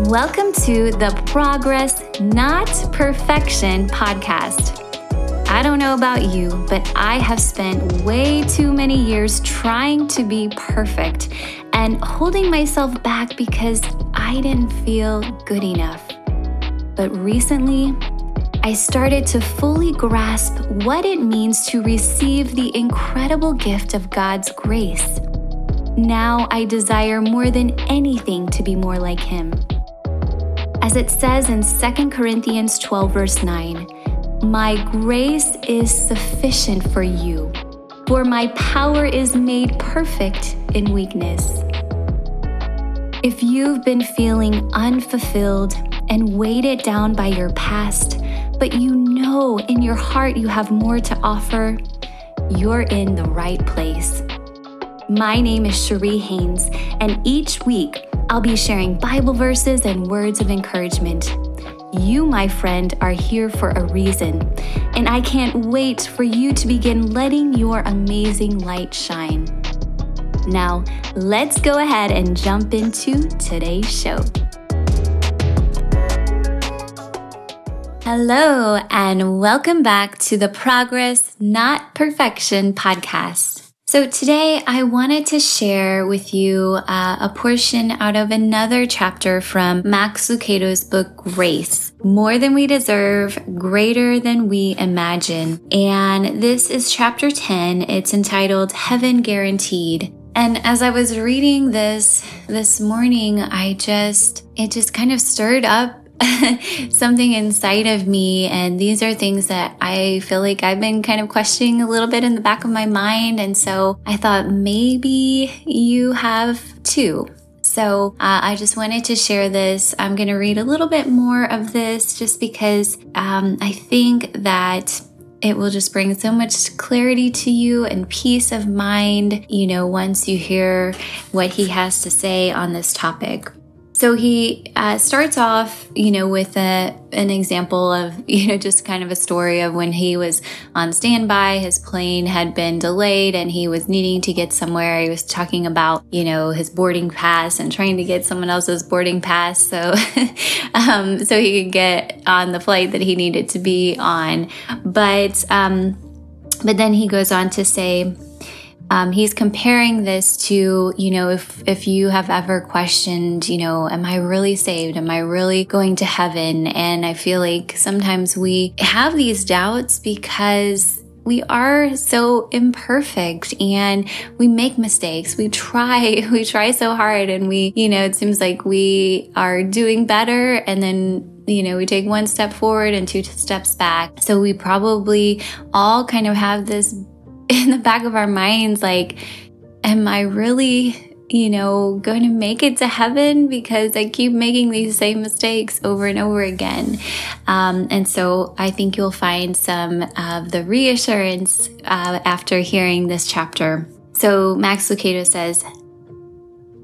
Welcome to the Progress Not Perfection podcast. I don't know about you, but I have spent way too many years trying to be perfect and holding myself back because I didn't feel good enough. But recently, I started to fully grasp what it means to receive the incredible gift of God's grace. Now I desire more than anything to be more like Him. As it says in 2 Corinthians 12, verse 9, My grace is sufficient for you, for my power is made perfect in weakness. If you've been feeling unfulfilled and weighted down by your past, but you know in your heart you have more to offer, you're in the right place. My name is Cherie Haynes, and each week I'll be sharing Bible verses and words of encouragement. You, my friend, are here for a reason, and I can't wait for you to begin letting your amazing light shine. Now, let's go ahead and jump into today's show. Hello, and welcome back to the Progress Not Perfection podcast. So, today I wanted to share with you uh, a portion out of another chapter from Max Lucado's book, Grace More Than We Deserve, Greater Than We Imagine. And this is chapter 10. It's entitled Heaven Guaranteed. And as I was reading this this morning, I just, it just kind of stirred up something inside of me. And these are things that I feel like I've been kind of questioning a little bit in the back of my mind. And so I thought maybe you have too. So uh, I just wanted to share this. I'm going to read a little bit more of this just because um, I think that it will just bring so much clarity to you and peace of mind, you know, once you hear what he has to say on this topic. So he uh, starts off, you know, with a, an example of, you know, just kind of a story of when he was on standby, his plane had been delayed and he was needing to get somewhere. He was talking about, you know, his boarding pass and trying to get someone else's boarding pass so, um, so he could get on the flight that he needed to be on. But, um, but then he goes on to say, um, he's comparing this to, you know, if, if you have ever questioned, you know, am I really saved? Am I really going to heaven? And I feel like sometimes we have these doubts because we are so imperfect and we make mistakes. We try, we try so hard and we, you know, it seems like we are doing better and then you know, we take one step forward and two steps back. So we probably all kind of have this in the back of our minds like, am I really, you know, going to make it to heaven because I keep making these same mistakes over and over again? Um, and so I think you'll find some of the reassurance uh, after hearing this chapter. So Max Lucado says,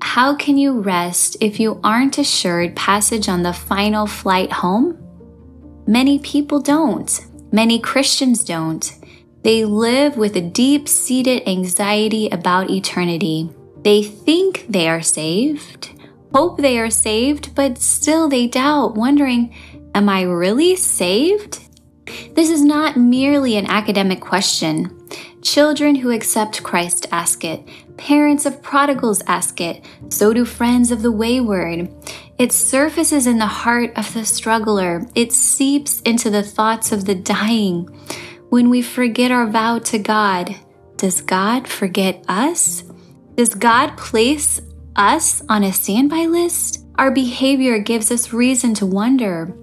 how can you rest if you aren't assured passage on the final flight home? Many people don't. Many Christians don't. They live with a deep seated anxiety about eternity. They think they are saved, hope they are saved, but still they doubt, wondering, Am I really saved? This is not merely an academic question. Children who accept Christ ask it. Parents of prodigals ask it. So do friends of the wayward. It surfaces in the heart of the struggler. It seeps into the thoughts of the dying. When we forget our vow to God, does God forget us? Does God place us on a standby list? Our behavior gives us reason to wonder.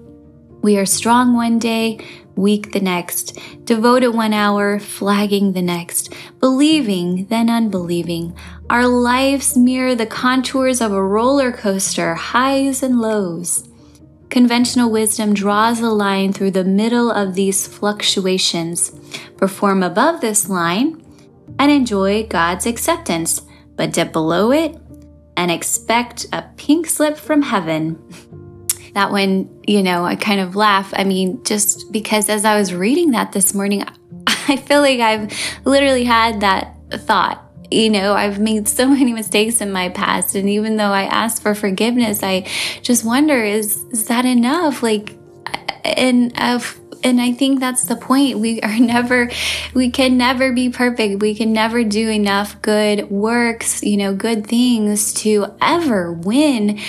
We are strong one day, weak the next, devoted one hour, flagging the next, believing, then unbelieving. Our lives mirror the contours of a roller coaster, highs and lows. Conventional wisdom draws a line through the middle of these fluctuations. Perform above this line and enjoy God's acceptance, but dip below it and expect a pink slip from heaven. that one, you know, I kind of laugh. I mean, just because as I was reading that this morning, I feel like I've literally had that thought you know, I've made so many mistakes in my past. And even though I ask for forgiveness, I just wonder is, is that enough? Like, and I've, and I think that's the point. We are never, we can never be perfect. We can never do enough good works, you know, good things to ever win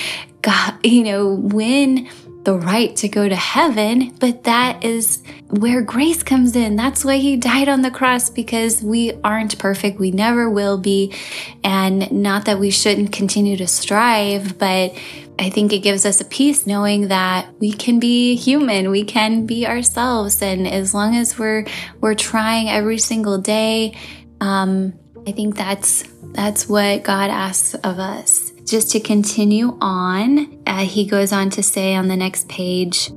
God, you know, win the right to go to heaven, but that is where grace comes in. That's why he died on the cross because we aren't perfect. We never will be. And not that we shouldn't continue to strive, but I think it gives us a peace knowing that we can be human, we can be ourselves. And as long as we're, we're trying every single day, um, I think that's, that's what God asks of us just to continue on, uh, he goes on to say on the next page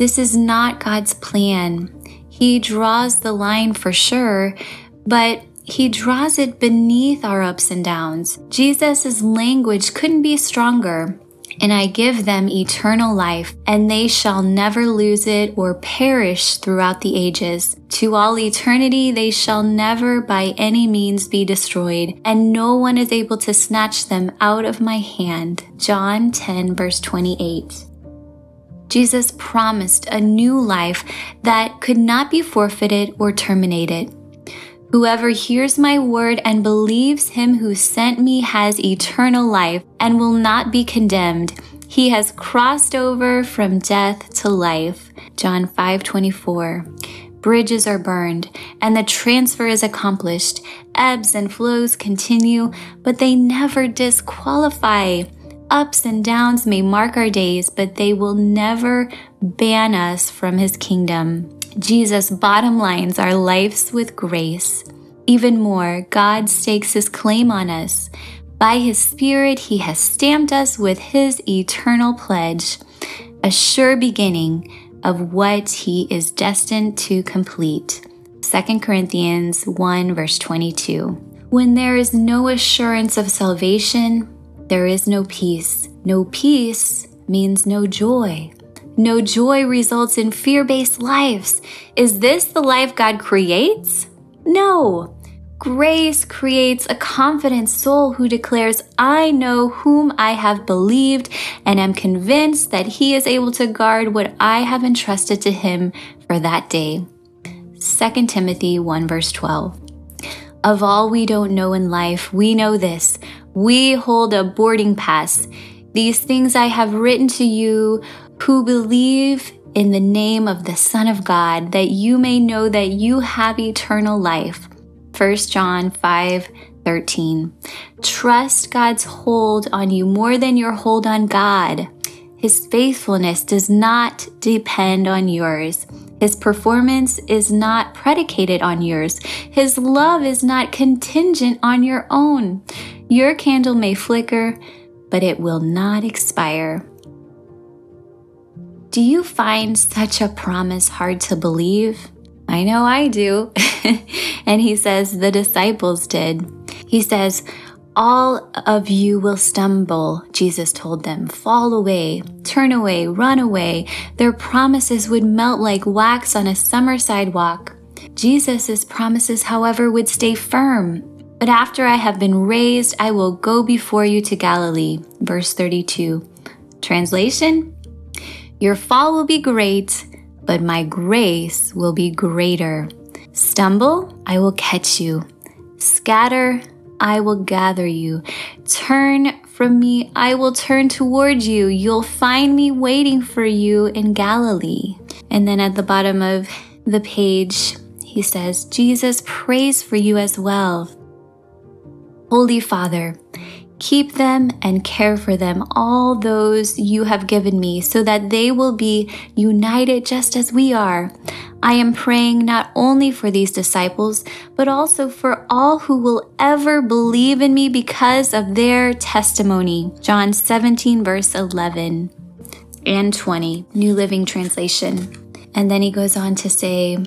this is not God's plan. He draws the line for sure, but he draws it beneath our ups and downs. Jesus' language couldn't be stronger and I give them eternal life, and they shall never lose it or perish throughout the ages. To all eternity they shall never by any means be destroyed, and no one is able to snatch them out of my hand. John 10, verse 28. Jesus promised a new life that could not be forfeited or terminated. Whoever hears my word and believes him who sent me has eternal life and will not be condemned. He has crossed over from death to life. John 5:24. Bridges are burned and the transfer is accomplished. Ebbs and flows continue, but they never disqualify. Ups and downs may mark our days, but they will never ban us from his kingdom. Jesus' bottom lines our lives with grace. Even more, God stakes his claim on us. By his Spirit, he has stamped us with his eternal pledge, a sure beginning of what he is destined to complete. 2 Corinthians 1, verse 22. When there is no assurance of salvation, there is no peace. No peace means no joy. No joy results in fear based lives. Is this the life God creates? No. Grace creates a confident soul who declares, I know whom I have believed and am convinced that he is able to guard what I have entrusted to him for that day. 2 Timothy 1 verse 12. Of all we don't know in life, we know this. We hold a boarding pass. These things I have written to you who believe in the name of the Son of God, that you may know that you have eternal life. 1 John 5 13. Trust God's hold on you more than your hold on God. His faithfulness does not depend on yours. His performance is not predicated on yours. His love is not contingent on your own. Your candle may flicker, but it will not expire. Do you find such a promise hard to believe? I know I do. and he says the disciples did. He says, all of you will stumble, Jesus told them. Fall away, turn away, run away. Their promises would melt like wax on a summer sidewalk. Jesus' promises, however, would stay firm. But after I have been raised, I will go before you to Galilee. Verse 32. Translation your fall will be great, but my grace will be greater. Stumble, I will catch you. Scatter, I will gather you. Turn from me, I will turn toward you. You'll find me waiting for you in Galilee. And then at the bottom of the page, he says, Jesus prays for you as well. Holy Father, Keep them and care for them, all those you have given me, so that they will be united just as we are. I am praying not only for these disciples, but also for all who will ever believe in me because of their testimony. John 17, verse 11 and 20, New Living Translation. And then he goes on to say,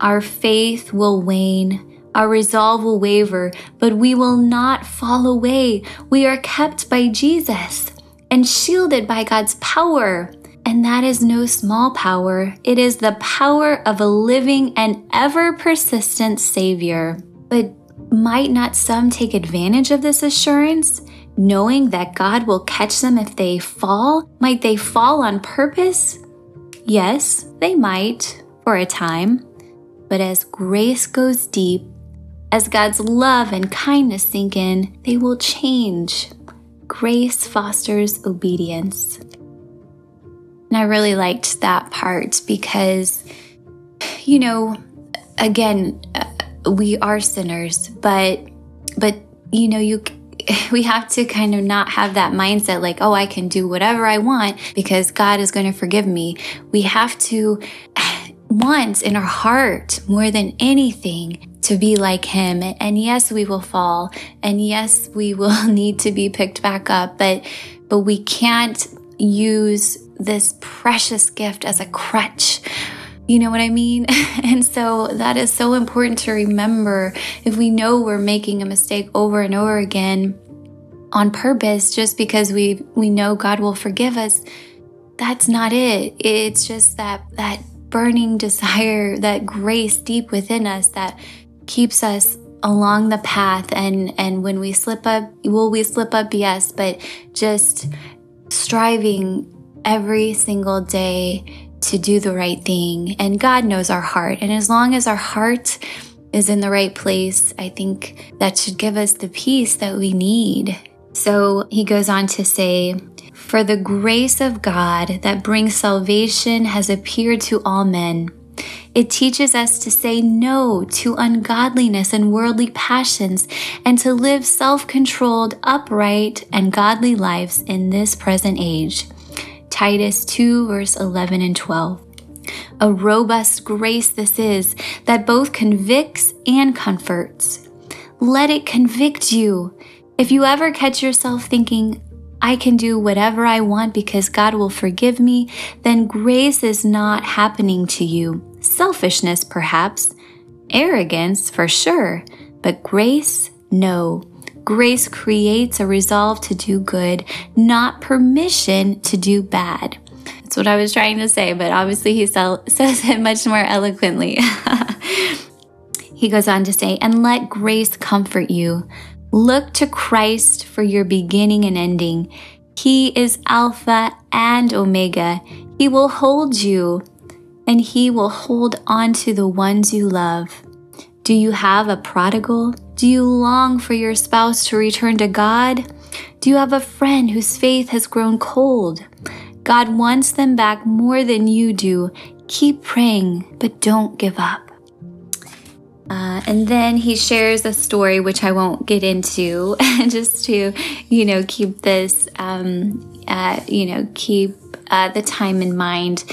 Our faith will wane our resolve will waver, but we will not fall away. We are kept by Jesus and shielded by God's power. And that is no small power. It is the power of a living and ever persistent Savior. But Might not some take advantage of this assurance, knowing that God will catch them if they fall? Might they fall on purpose? Yes, they might for a time. But as grace goes deep, as God's love and kindness sink in, they will change. Grace fosters obedience. And I really liked that part because, you know, again, uh, we are sinners, but, but, you know, you, we have to kind of not have that mindset like, oh, I can do whatever I want because God is going to forgive me. We have to want in our heart more than anything to be like him. And yes, we will fall. And yes, we will need to be picked back up, but, but we can't use this precious gift as a crutch. You know what I mean? and so that is so important to remember if we know we're making a mistake over and over again on purpose just because we we know God will forgive us. That's not it. It's just that that burning desire, that grace deep within us that keeps us along the path. And and when we slip up will we slip up? Yes but just striving every single day to do the right thing. And God knows our heart. And as long as our heart is in the right place I think that should give us the peace that we need. So he goes on to say for the grace of God that brings salvation has appeared to all men it teaches us to say no to ungodliness and worldly passions and to live self controlled, upright, and godly lives in this present age. Titus 2, verse 11 and 12. A robust grace this is that both convicts and comforts. Let it convict you. If you ever catch yourself thinking, I can do whatever I want because God will forgive me, then grace is not happening to you. Selfishness, perhaps. Arrogance, for sure. But grace, no. Grace creates a resolve to do good, not permission to do bad. That's what I was trying to say, but obviously he says it much more eloquently. he goes on to say, and let grace comfort you. Look to Christ for your beginning and ending. He is Alpha and Omega. He will hold you and he will hold on to the ones you love. Do you have a prodigal? Do you long for your spouse to return to God? Do you have a friend whose faith has grown cold? God wants them back more than you do. Keep praying, but don't give up. Uh, and then he shares a story, which I won't get into, just to, you know, keep this, um, uh, you know, keep uh, the time in mind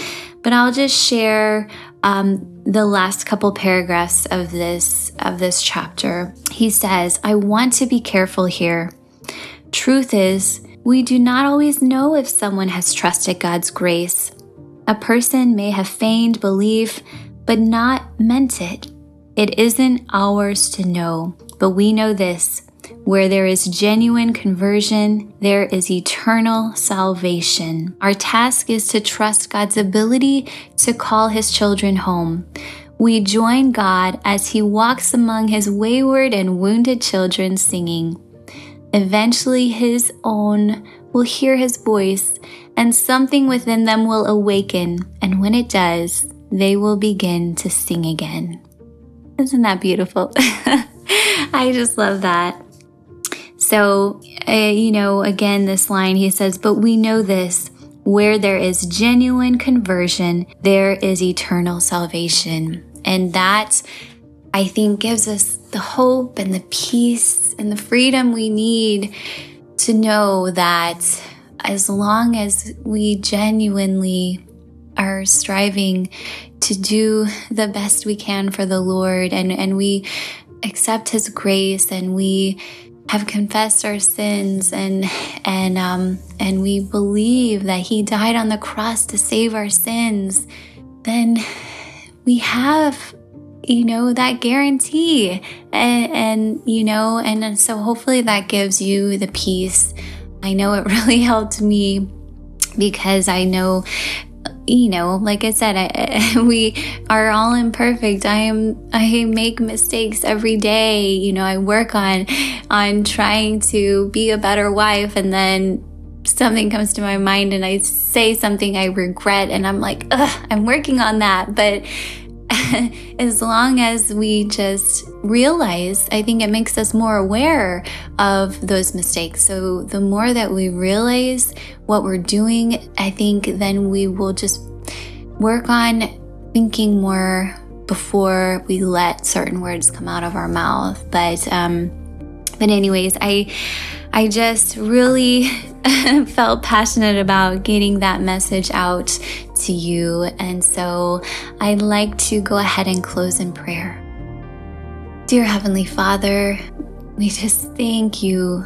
but I'll just share um, the last couple paragraphs of this of this chapter. He says, "I want to be careful here. Truth is, we do not always know if someone has trusted God's grace. A person may have feigned belief, but not meant it. It isn't ours to know, but we know this." Where there is genuine conversion, there is eternal salvation. Our task is to trust God's ability to call his children home. We join God as he walks among his wayward and wounded children singing. Eventually, his own will hear his voice, and something within them will awaken, and when it does, they will begin to sing again. Isn't that beautiful? I just love that. So, uh, you know, again, this line he says, But we know this where there is genuine conversion, there is eternal salvation. And that, I think, gives us the hope and the peace and the freedom we need to know that as long as we genuinely are striving to do the best we can for the Lord and, and we accept His grace and we have confessed our sins and and um, and we believe that He died on the cross to save our sins, then we have you know that guarantee. And, and you know and so hopefully that gives you the peace. I know it really helped me because i know you know, like I said, I, we are all imperfect. I am, I make mistakes every day. You know, I work on, on trying to be a better wife and then something comes to my mind and I say something I regret and I'm like, I'm working on that. But as long as we just realize, I think it makes us more aware of those mistakes. So the more that we realize what we're doing, I think then we will just work on thinking more before we let certain words come out of our mouth. But um, but anyways, I I just really felt passionate about getting that message out to you. And so I'd like to go ahead and close in prayer. Dear Heavenly Father, we just thank you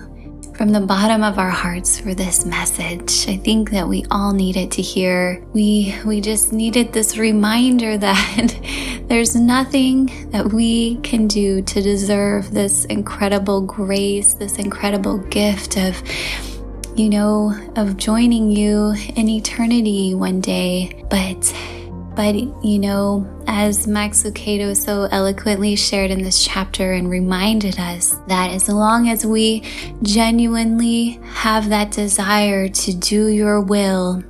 from the bottom of our hearts for this message. I think that we all needed to hear. We we just needed this reminder that there's nothing that we can do to deserve this incredible grace, this incredible gift of you know, of joining you in eternity one day. But but, you know, as Max Lucado so eloquently shared in this chapter and reminded us that as long as we genuinely have that desire to do your will,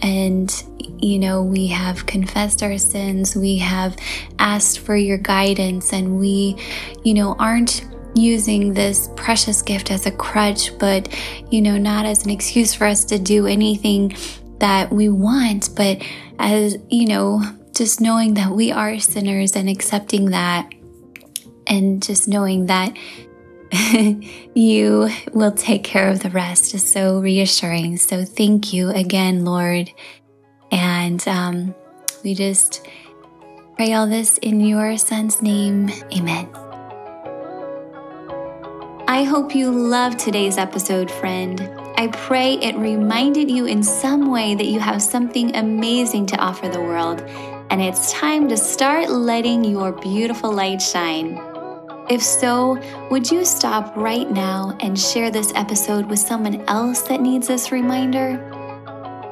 and, you know, we have confessed our sins, we have asked for your guidance, and we, you know, aren't using this precious gift as a crutch, but, you know, not as an excuse for us to do anything that we want, but as, you know, just knowing that we are sinners and accepting that, and just knowing that you will take care of the rest is so reassuring. So thank you again, Lord. And um, we just pray all this in your son's name. Amen. I hope you loved today's episode, friend. I pray it reminded you in some way that you have something amazing to offer the world, and it's time to start letting your beautiful light shine. If so, would you stop right now and share this episode with someone else that needs this reminder?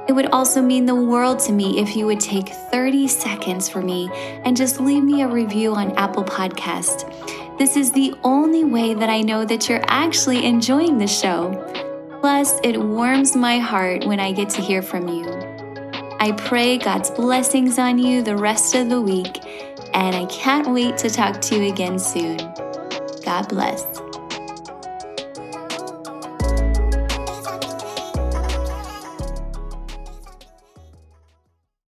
It would also mean the world to me if you would take 30 seconds for me and just leave me a review on Apple Podcast. This is the only way that I know that you're actually enjoying the show. Plus, it warms my heart when I get to hear from you. I pray God's blessings on you the rest of the week, and I can't wait to talk to you again soon. God bless.